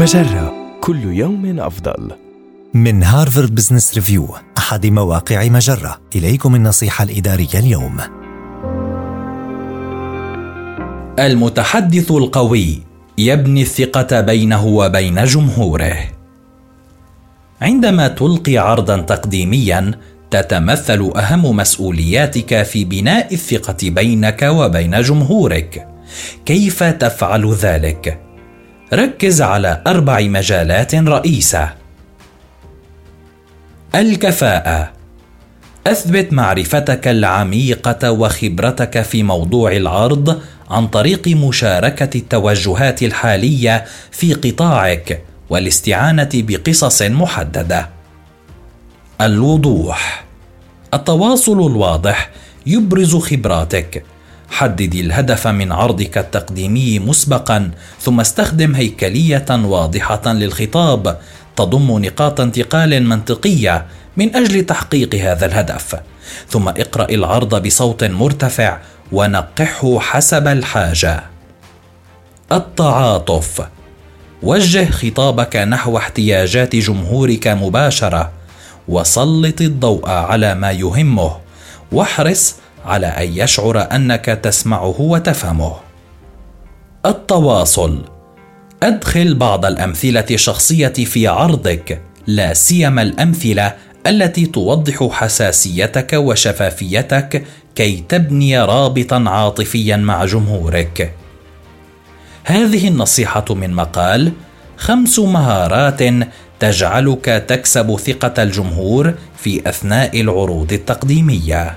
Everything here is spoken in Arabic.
مجرة كل يوم أفضل. من هارفارد بزنس ريفيو أحد مواقع مجرة. إليكم النصيحة الإدارية اليوم. المتحدث القوي يبني الثقة بينه وبين جمهوره. عندما تلقي عرضا تقديميا تتمثل أهم مسؤولياتك في بناء الثقة بينك وبين جمهورك. كيف تفعل ذلك؟ ركز على أربع مجالات رئيسة. الكفاءة. أثبت معرفتك العميقة وخبرتك في موضوع العرض عن طريق مشاركة التوجهات الحالية في قطاعك والاستعانة بقصص محددة. الوضوح. التواصل الواضح يبرز خبراتك حدد الهدف من عرضك التقديمي مسبقا ثم استخدم هيكلية واضحة للخطاب. تضم نقاط انتقال منطقية من أجل تحقيق هذا الهدف. ثم اقرأ العرض بصوت مرتفع ونقحه حسب الحاجة. التعاطف. وجه خطابك نحو احتياجات جمهورك مباشرة. وسلط الضوء على ما يهمه. واحرص على أن يشعر أنك تسمعه وتفهمه. التواصل. أدخل بعض الأمثلة الشخصية في عرضك لا سيما الأمثلة التي توضح حساسيتك وشفافيتك كي تبني رابطا عاطفيا مع جمهورك. هذه النصيحة من مقال خمس مهارات تجعلك تكسب ثقة الجمهور في أثناء العروض التقديمية.